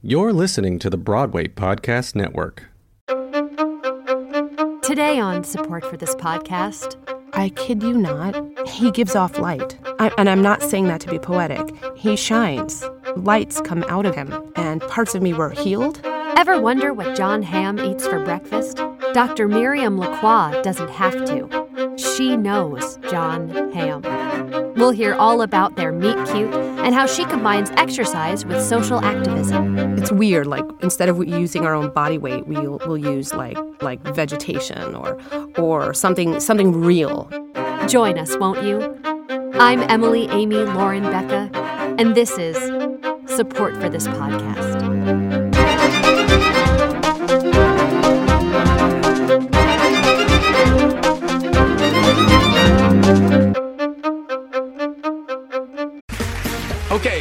You're listening to the Broadway Podcast Network. Today on support for this podcast, I kid you not, he gives off light. I, and I'm not saying that to be poetic. He shines. Lights come out of him, and parts of me were healed. ever wonder what John Hamm eats for breakfast? Dr. Miriam Lacroix doesn't have to. She knows John Hamm. We'll hear all about their meet cute and how she combines exercise with social activism. It's weird. Like instead of using our own body weight, we'll we'll use like like vegetation or or something something real. Join us, won't you? I'm Emily Amy Lauren Becca, and this is Support for this podcast.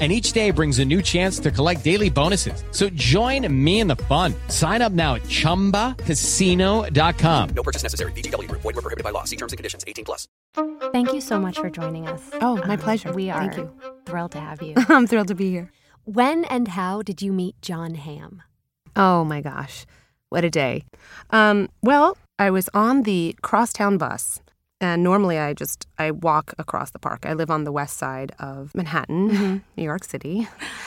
and each day brings a new chance to collect daily bonuses. So join me in the fun. Sign up now at ChumbaCasino.com. No purchase necessary. VGW. Void were prohibited by law. See terms and conditions. 18 plus. Thank you so much for joining us. Oh, my Um, pleasure. We are Thank you. thrilled to have you. I'm thrilled to be here. when and how did you meet John Hamm? Oh my gosh, what a day. Um, well, I was on the crosstown bus, and normally I just I walk across the park. I live on the west side of Manhattan, New York City.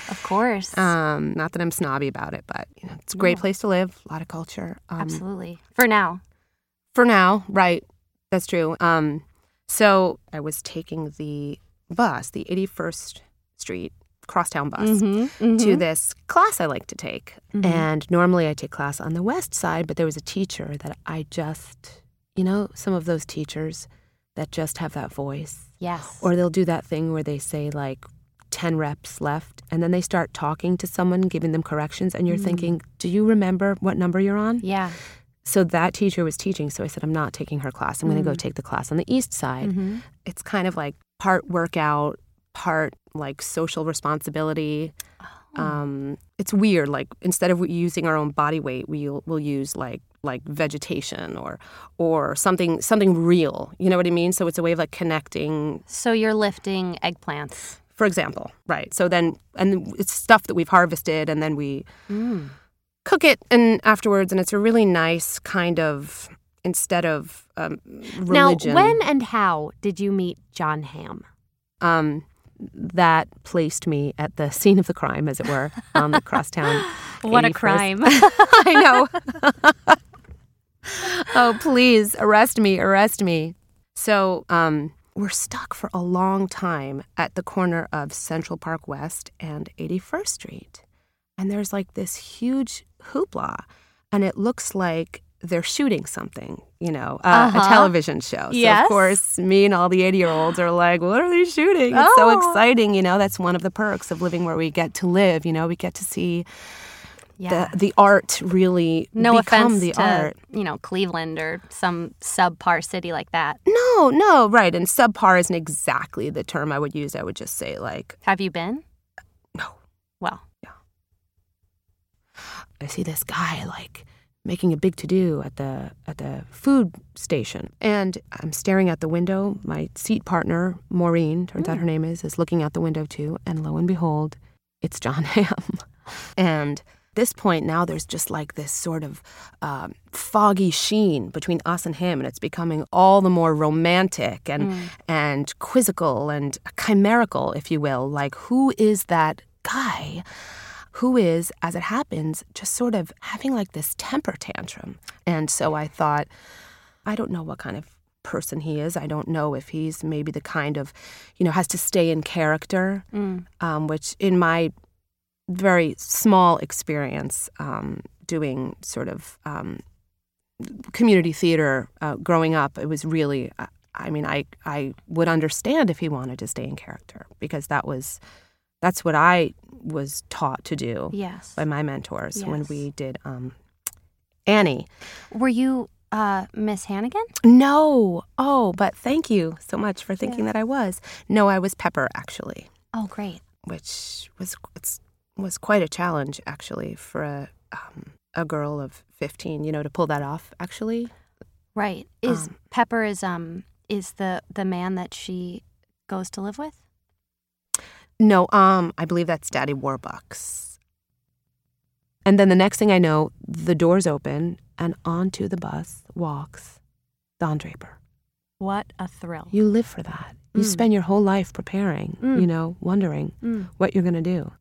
Of course. Um, not that I'm snobby about it, but you know, it's a great No. place to live. A lot of culture. Um, Absolutely. For now. For now, right? That's true. Um, so I was taking the bus, the 81st Street crosstown bus. Mm-hmm. to this class I like to take. And normally I take class on the west side, but there was a teacher that I just, you know, some of those teachers that just have that voice. Yes. Or they'll do that thing where they say like 10 reps left and then they start talking to someone, giving them corrections, and you're thinking, do you remember what number you're on? yeah. So that teacher was teaching. So I said, I'm not taking her class. I'm going to go take the class on the east side. Mm-hmm. It's kind of like part workout, part like social responsibility. Oh. Um, it's weird. Like instead of using our own body weight, we'll we'll use like like vegetation or or something something real. You know what I mean? So it's a way of like connecting. So you're lifting eggplants. For example, right? So then and it's stuff that we've harvested, and then we Mm. cook it and afterwards, and it's a really nice kind of instead of um, religion. Now, when and how did you meet John Hamm? um, that placed me at the scene of the crime, as it were, on the crosstown. What a crime. I know. oh, please arrest me, arrest me. So, um, we're stuck for a long time at the corner of Central Park West and 81st Street. And there's like this huge hoopla, and it looks like they're shooting something, you know, uh, a Uh-huh. television show. So, Yes. of course, me and all the 80 year olds are like, what are they shooting? It's so Oh. exciting, you know. That's one of the perks of living where we get to live, you know, we get to see yeah. the, the art really no become offense the to, art. you know, Cleveland or some subpar city like that. No, no, right. And subpar isn't exactly the term I would use. I would just say, like, Have you been? No. Well, Yeah. I see this guy, like, making a big to do at the at the food station. And I'm staring out the window. My seat partner, Maureen, turns out hmm. her name is, is looking out the window too. And lo and behold, it's John Hamm. and this point now there's just like this sort of um, foggy sheen between us and him and it's becoming all the more romantic and and quizzical and chimerical if you will like who is that guy who is, as it happens, just sort of having like this temper tantrum. And so I thought, I don't know what kind of person he is. I don't know if he's maybe the kind of, you know, has to stay in character, um, which in my very small experience um, doing sort of um, community theater uh, growing up, it was really. I- I mean, I I would understand if he wanted to stay in character because that was that's what I was taught to do Yes. by my mentors when we did um, Annie. Were you uh, Miss Hannigan? No, oh, but thank you so much for thinking that I was. No, I was Pepper actually, Oh, great. which was it's, was quite a challenge actually for a um, a girl of fifteen. You know, to pull that off actually. Right. Is Um, Pepper is um is the the man that she goes to live with? No, um, I believe that's Daddy Warbucks. And then the next thing I know, the doors open and onto the bus walks Don Draper. What a thrill. You live for that. You Mm. spend your whole life preparing, Mm. you know, wondering Mm. what you're going to do.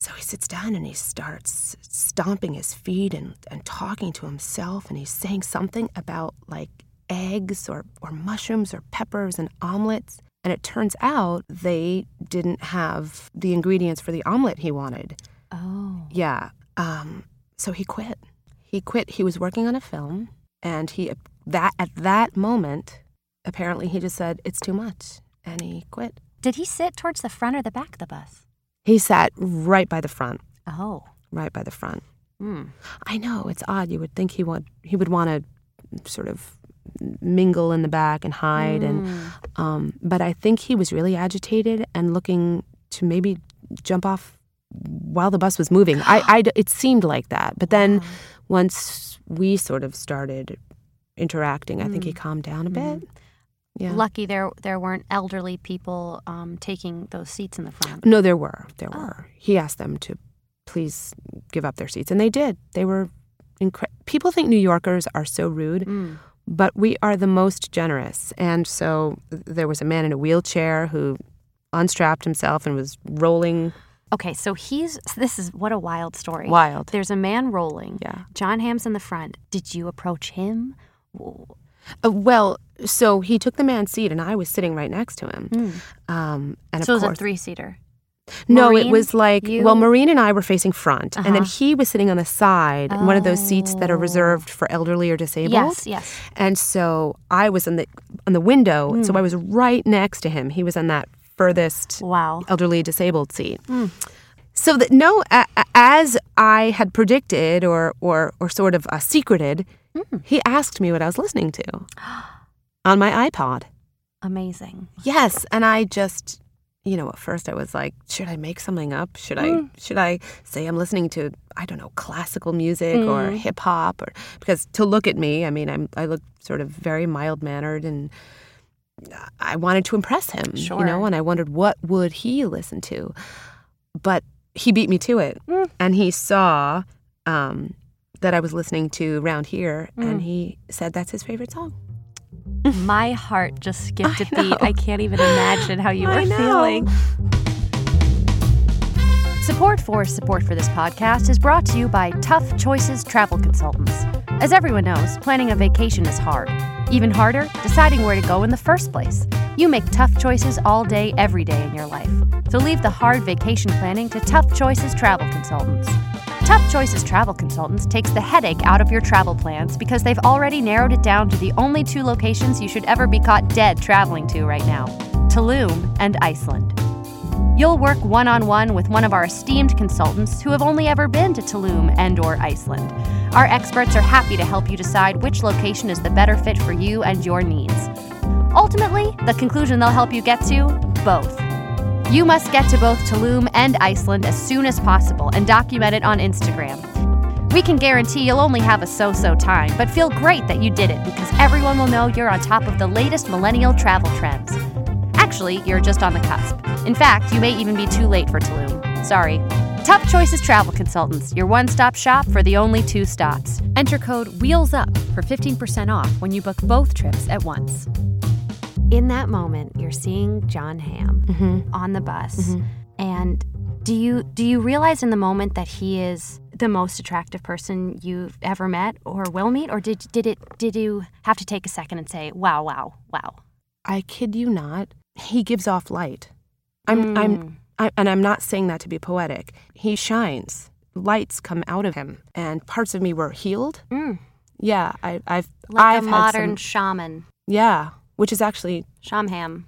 So he sits down and he starts stomping his feet and, and talking to himself. And he's saying something about like eggs or, or mushrooms or peppers and omelets. And it turns out they didn't have the ingredients for the omelet he wanted. Oh. Yeah. Um, so he quit. He quit. He was working on a film, and he that at that moment, apparently he just said it's too much, and he quit. Did he sit towards the front or the back of the bus? He sat right by the front, Oh. right by the front. Mm. I know it's odd. You would think he would he would want to sort of mingle in the back and hide, and um, but I think he was really agitated and looking to maybe jump off while the bus was moving. I, I it seemed like that, but then once we sort of started interacting, I think he calmed down a bit. Yeah. Lucky there there weren't elderly people um, taking those seats in the front. No, there were. There Oh. were. He asked them to please give up their seats, and they did. They were incre- people think New Yorkers are so rude, Mm. but we are the most generous. And so there was a man in a wheelchair who unstrapped himself and was rolling Okay, so he's this is what a wild story. wild. There's a man rolling. Yeah. John Hamm's in the front. Did you approach him? Uh, well, so he took the man's seat, and I was sitting right next to him. Um, and so it was course, a three seater. No, it was like you? well, Maureen and I were facing front, and then Uh-huh. he was sitting on the side, in one of those seats that are Oh. reserved for elderly or disabled. Yes, yes. And so I was in the on the window, Hmm. so I was right next to him. He was on that furthest Wow. elderly disabled seat. So that no, a, a- as I had predicted or or or sort of uh, secreted, Hmm. he asked me what I was listening to on my iPod. Amazing. Yes, and I just, you know, at first I was like, should I make something up? Should I Mm. should I say I'm listening to I don't know classical music or Mm. hip hop or because to look at me, I mean, I'm I look sort of very mild mannered and I wanted to impress him, you know, and I wondered what would he listen to, but he beat me to it, Mm. and he saw um, that I was listening to round here, Mm. and he said that's his favorite song. My heart just skipped a beat. know. I can't even imagine how you I were know. feeling. Support for support for this podcast is brought to you by Tough Choices Travel Consultants. As everyone knows, planning a vacation is hard. Even harder, deciding where to go in the first place. You make tough choices all day, every day in your life. So leave the hard vacation planning to Tough Choices Travel Consultants. Tough Choices Travel Consultants takes the headache out of your travel plans because they've already narrowed it down to the only two locations you should ever be caught dead traveling to right now Tulum and Iceland. You'll work one-on-one with one of our esteemed consultants who have only ever been to Tulum and or Iceland. Our experts are happy to help you decide which location is the better fit for you and your needs. Ultimately, the conclusion they'll help you get to, both. You must get to both Tulum and Iceland as soon as possible and document it on Instagram. We can guarantee you'll only have a so so time, but feel great that you did it because everyone will know you're on top of the latest millennial travel trends. Actually, you're just on the cusp. In fact, you may even be too late for Tulum. Sorry. Tough Choices Travel Consultants, your one stop shop for the only two stops. Enter code WHEELSUP for 15% off when you book both trips at once. In that moment, you're seeing John Hamm mm-hmm. on the bus. Mm-hmm. And do you do you realize in the moment that he is the most attractive person you've ever met or will meet, or did did it did you have to take a second and say, "Wow, wow, wow"? I kid you not. He gives off light. I'm, I'm, hmm. I, and I'm not saying that to be poetic. He shines. Lights come out of him, and parts of me were healed. Mm. Yeah, I, I've, Like I've a modern some- shaman, yeah, which is actually, shamham.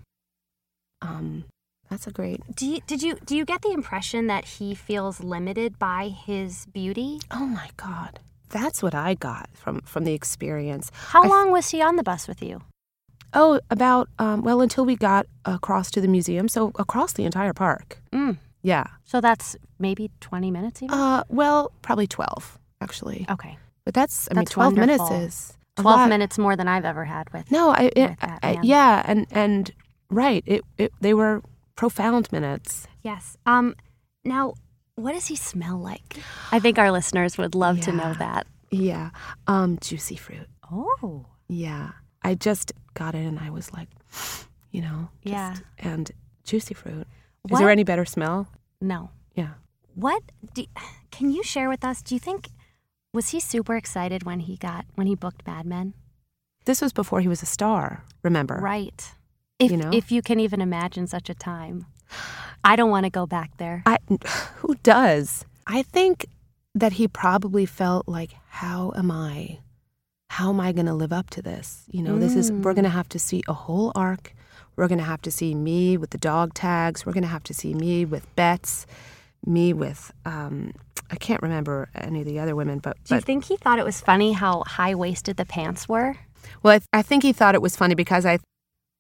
um, that's a great. Do you, did you do you get the impression that he feels limited by his beauty? Oh my God, that's what I got from from the experience. How I- long was he on the bus with you? Oh, about um, well until we got across to the museum, so across the entire park. Mm. Yeah. So that's maybe twenty minutes even. Uh, well, probably twelve actually. okay, But that's I mean, That's twelve minutes is a twelve lot. minutes more than I've ever had with. No, I, it, with that I yeah, and and right, it, it they were profound minutes. Yes. Um. Now, what does he smell like? I think our listeners would love to know that. Yeah, um, juicy fruit. Oh. Yeah, I just got it, and I was like, you know, just, Yeah. and juicy fruit. Is there any better smell? No. Yeah. What do, can you share with us? Do you think was he super excited when he got when he booked Mad Men? This was before he was a star. Remember? Right. If You know? if you can even imagine such a time. I don't want to go back there. I who does? I think that he probably felt like, how am I? How am I going to live up to this? You know, this is we're going to mm. have to see a whole arc. We're going to have to see me with the dog tags. We're going to have to see me with bets, me with um, I can't remember any of the other women, but Do you but think he thought it was funny how high waisted the pants were? well, I, I think he thought it was funny because I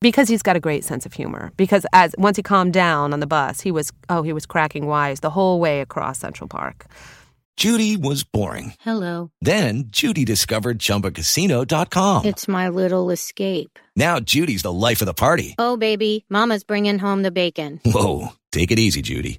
because he's got a great sense of humor. Because as once he calmed down on the bus, he was oh he was cracking wise the whole way across Central Park. Judy was boring. Hello. Then Judy discovered ChumbaCasino.com. It's my little escape. Now Judy's the life of the party. Oh, baby, Mama's bringing home the bacon. Whoa, take it easy, Judy.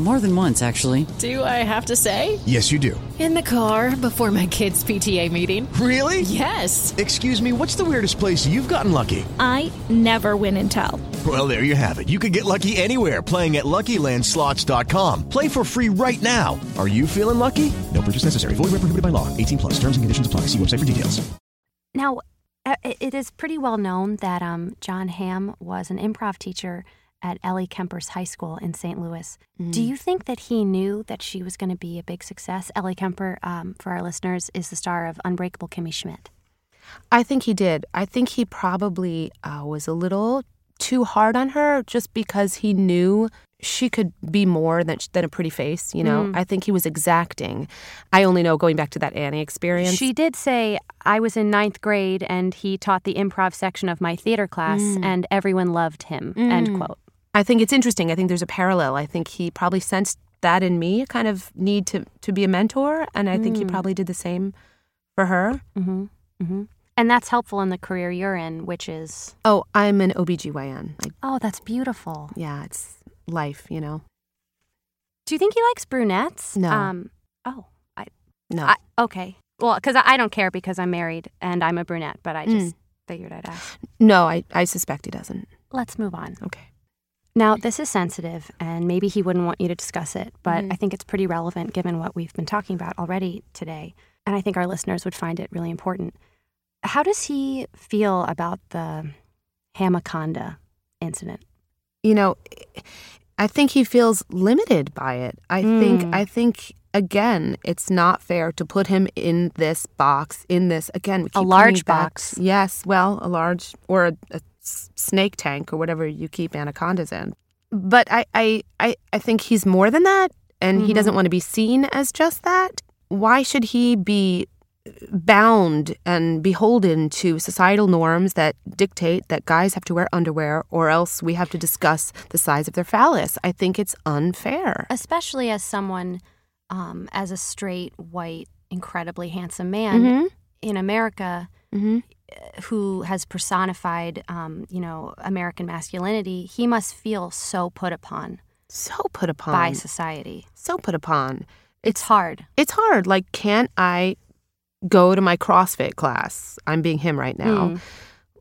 More than once, actually. Do I have to say? Yes, you do. In the car before my kids' PTA meeting. Really? Yes. Excuse me, what's the weirdest place you've gotten lucky? I never win and tell. Well, there you have it. You can get lucky anywhere playing at LuckyLandSlots.com. Play for free right now. Are you feeling lucky? No purchase necessary. Void where prohibited by law. 18 plus. Terms and conditions apply. See website for details. Now, uh, it it is pretty well known that um, John Hamm was an improv teacher at Ellie Kemper's high school in St. Louis. Do you think that he knew that she was going to be a big success? Ellie Kemper, um, for our listeners, is the star of Unbreakable Kimmy Schmidt. I think he did. I think he probably uh, was a little too hard on her just because he knew she could be more than, than a pretty face, you know? Mm. I think he was exacting. I only know going back to that Annie experience. She did say, I was in ninth grade and he taught the improv section of my theater class Mm. and everyone loved him. End Mm. quote. I think it's interesting. I think there's a parallel. I think he probably sensed that in me, a kind of need to, to be a mentor. And I think he Mm. probably did the same for her. hmm hmm And that's helpful in the career you're in, which is, Oh, I'm an OBGYN. I, oh, that's beautiful. yeah, it's life, you know? Do you think he likes brunettes? No. Um, oh, I, No. I, okay. Well, because I, I don't care because I'm married and I'm a brunette, but I Mm. just figured I'd ask. no, I, I suspect he doesn't. Let's move on. Okay. Now, this is sensitive, and maybe he wouldn't want you to discuss it, but Mhm. I think it's pretty relevant given what we've been talking about already today. And I think our listeners would find it really important. How does he feel about the Hamaconda incident? you know i think he feels limited by it i think Mm. i think again it's not fair to put him in this box in this again A large box. yes well a large or a, a snake tank or whatever you keep anacondas in but i i i, I think he's more than that and he Mhm. doesn't want to be seen as just that why should he be bound and beholden to societal norms that dictate that guys have to wear underwear or else we have to discuss the size of their phallus. I think it's unfair. Especially as someone, um, as a straight, white, incredibly handsome man, Mhm. in America Mhm. Who has personified, um, you know, American masculinity, he must feel so put upon So put upon. by society. So put upon. It's hard. It's hard. Like, can't I go to my CrossFit class? I'm being him right now. Mm.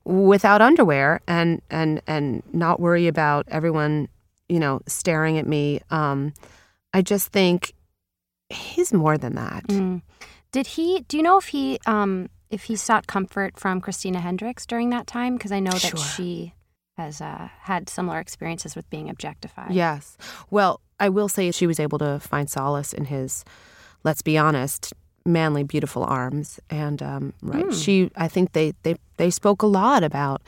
Without underwear and and and not worry about everyone, you know, staring at me. Um, I just think he's more than that. Mm. Did he? Do you know if he um, if he sought comfort from Christina Hendricks during that time? Because I know that Sure. she has uh, had similar experiences with being objectified. Yes. Well, I will say she was able to find solace in his, let's be honest, manly, beautiful arms. And um, right, Mm. she, I think they, they they spoke a lot about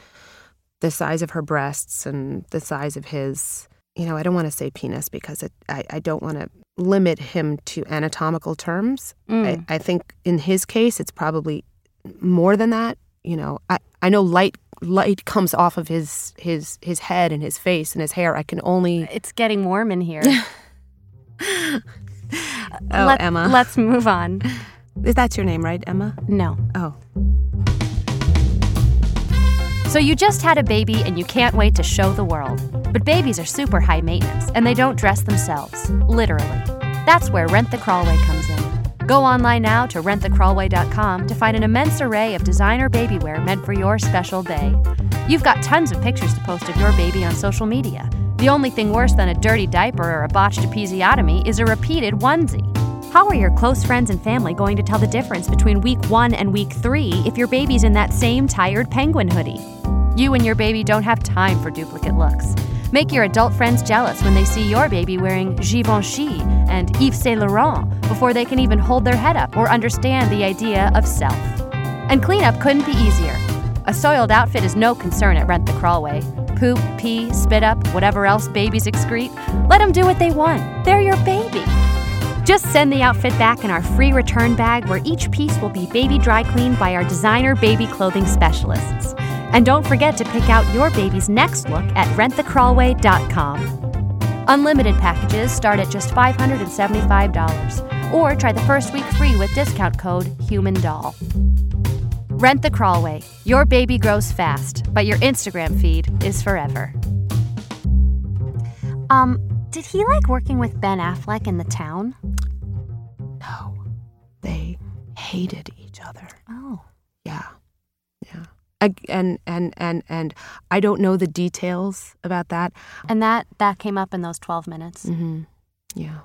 the size of her breasts and the size of his. You know, I don't want to say penis because it, I, I don't want to limit him to anatomical terms. Mm. I, I think in his case, it's probably more than that. You know, I, I know light light comes off of his his his head and his face and his hair. I can only It's getting warm in here. Oh, Let- Emma. Let's move on. Is that your name, right, Emma? No. Oh. So you just had a baby and you can't wait to show the world. But babies are super high maintenance and they don't dress themselves, literally. That's where Rent the Crawlway comes in. Go online now to rentthecrawlway.com to find an immense array of designer baby wear meant for your special day. You've got tons of pictures to post of your baby on social media. The only thing worse than a dirty diaper or a botched episiotomy is a repeated onesie. How are your close friends and family going to tell the difference between week one and week three if your baby's in that same tired penguin hoodie? You and your baby don't have time for duplicate looks. Make your adult friends jealous when they see your baby wearing Givenchy and Yves Saint Laurent before they can even hold their head up or understand the idea of self. And cleanup couldn't be easier. A soiled outfit is no concern at Rent the Crawlway. Poop, pee, spit up, whatever else babies excrete, let them do what they want. They're your baby. Just send the outfit back in our free return bag where each piece will be baby dry cleaned by our designer baby clothing specialists. And don't forget to pick out your baby's next look at rentthecrawlway.com. Unlimited packages start at just $575 or try the first week free with discount code HUMANDOLL. Rent the Crawlway. Your baby grows fast, but your Instagram feed is forever. Um, did he like working with Ben Affleck in The Town? No. They hated each other. Oh. Yeah. Yeah. I, and and and and I don't know the details about that. And that that came up in those 12 minutes. Mm-hmm. Yeah.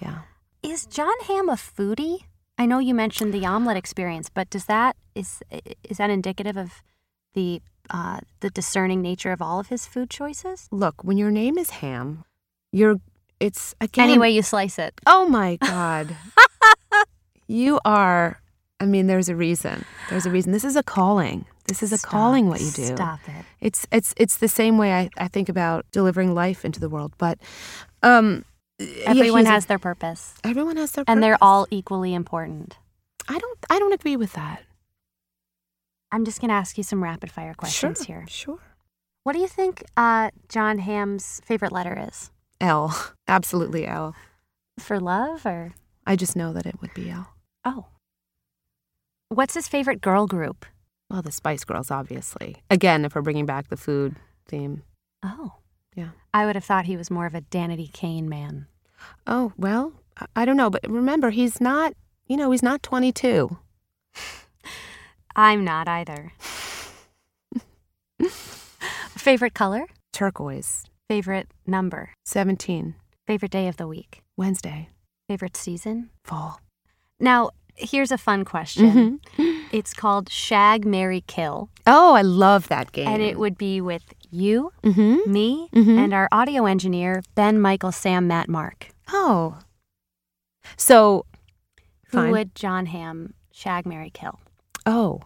Yeah. Is John Hamm a foodie? I know you mentioned the omelet experience, but does that is is that indicative of the uh, the discerning nature of all of his food choices? Look, when your name is Ham, you're it's again Any way you slice it. Oh my god. you are I mean there's a reason. There's a reason. This is a calling. This is a Stop. calling what you do. Stop it. It's it's it's the same way I, I think about delivering life into the world. But um yeah, Everyone a- has their purpose, everyone has their and they're all equally important. I don't I don't agree with that. I'm just going to ask you some rapid fire questions sure, here. Sure. What do you think uh, John Hamm's favorite letter is? L. Absolutely L. For love or I just know that it would be L. oh? What's his favorite girl group? Well, the Spice Girls, obviously. Again, if we're bringing back the food theme. Oh, Yeah. I would have thought he was more of a Danity Kane man. Oh, well, I- don't know. But remember, he's not, you know, he's not 22. I'm not either. favorite color? Turquoise. Favorite number? 17. Favorite day of the week? Wednesday. Favorite season? Fall. Now, here's a fun question. Mhm. It's called Shag, Mary, Kill, Oh, I love that game. and it would be with you, Mm-hmm. me, Mhm. and our audio engineer, Ben, Michael, Sam, Matt, Mark. Oh. So, Who Fine. would John Hamm shag, Mary, kill? oh.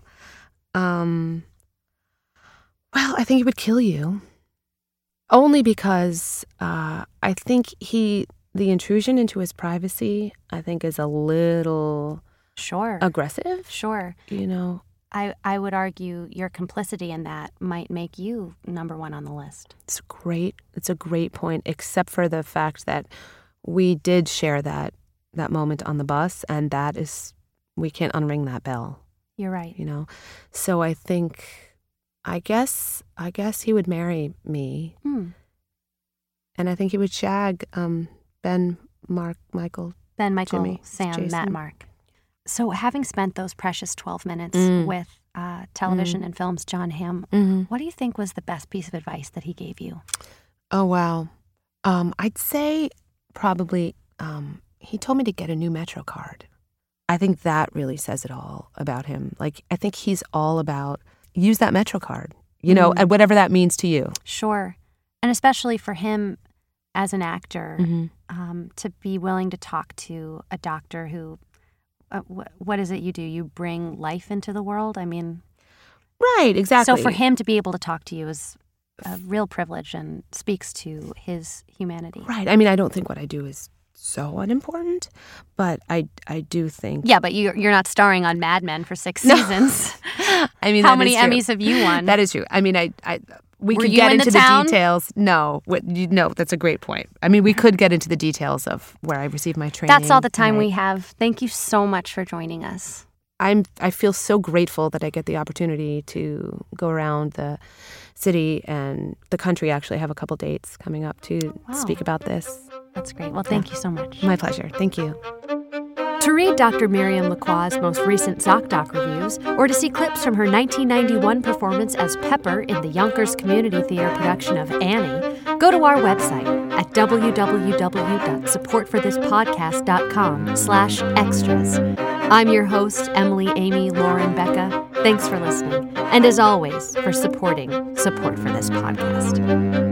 Um, well, I think he would kill you. Only because uh, I think he, the intrusion into his privacy, I think is a little Sure. aggressive. Sure. You know, I, I would argue your complicity in that might make you number one on the list. It's great. It's a great point, except for the fact that we did share that that moment on the bus, and that is we can't unring that bell. You're right. You know, so I think, I guess, I guess he would marry me, Hmm. and I think he would shag um, Ben, Mark, Michael, Ben, Michael, Jimmy, Sam, Matt, Mark. So, having spent those precious 12 minutes Mm. with uh, television Mm. and films, John Hamm, Mhm. what do you think was the best piece of advice that he gave you? Oh wow. Um, I'd say probably um, he told me to get a new Metro card. I think that really says it all about him. Like I think he's all about use that Metro card. You know, Mhm. and whatever that means to you. Sure. And especially for him as an actor, Mhm. um, to be willing to talk to a doctor who, uh, wh- what is it you do? You bring life into the world? I mean, Right, exactly. So for him to be able to talk to you is a real privilege and speaks to his humanity. Right. I mean, I don't think what I do is so unimportant, but I I do think Yeah, but you're, you're not starring on Mad Men for six No. seasons. I mean, how many. Emmys have you won? That is true. I mean, I, I we Were could get in the into the, town? details. No, what, you, no, that's a great point. I mean, we could get into the details of where I received my training. That's all the time we have. Thank you so much for joining us. I'm I feel so grateful that I get the opportunity to go around the city and the country. Actually, I have a couple dates coming up to oh, Wow. speak about this. That's great. Well, thank you so much. My pleasure. Thank you. To read Dr. Miriam Lacroix's most recent ZocDoc reviews, or to see clips from her 1991 performance as Pepper in the Yonkers Community Theater production of Annie, go to our website at www.supportforthispodcast.com slash extras. I'm your host, Emily Amy Lauren Becca. Thanks for listening, and as always, for supporting Support for This Podcast.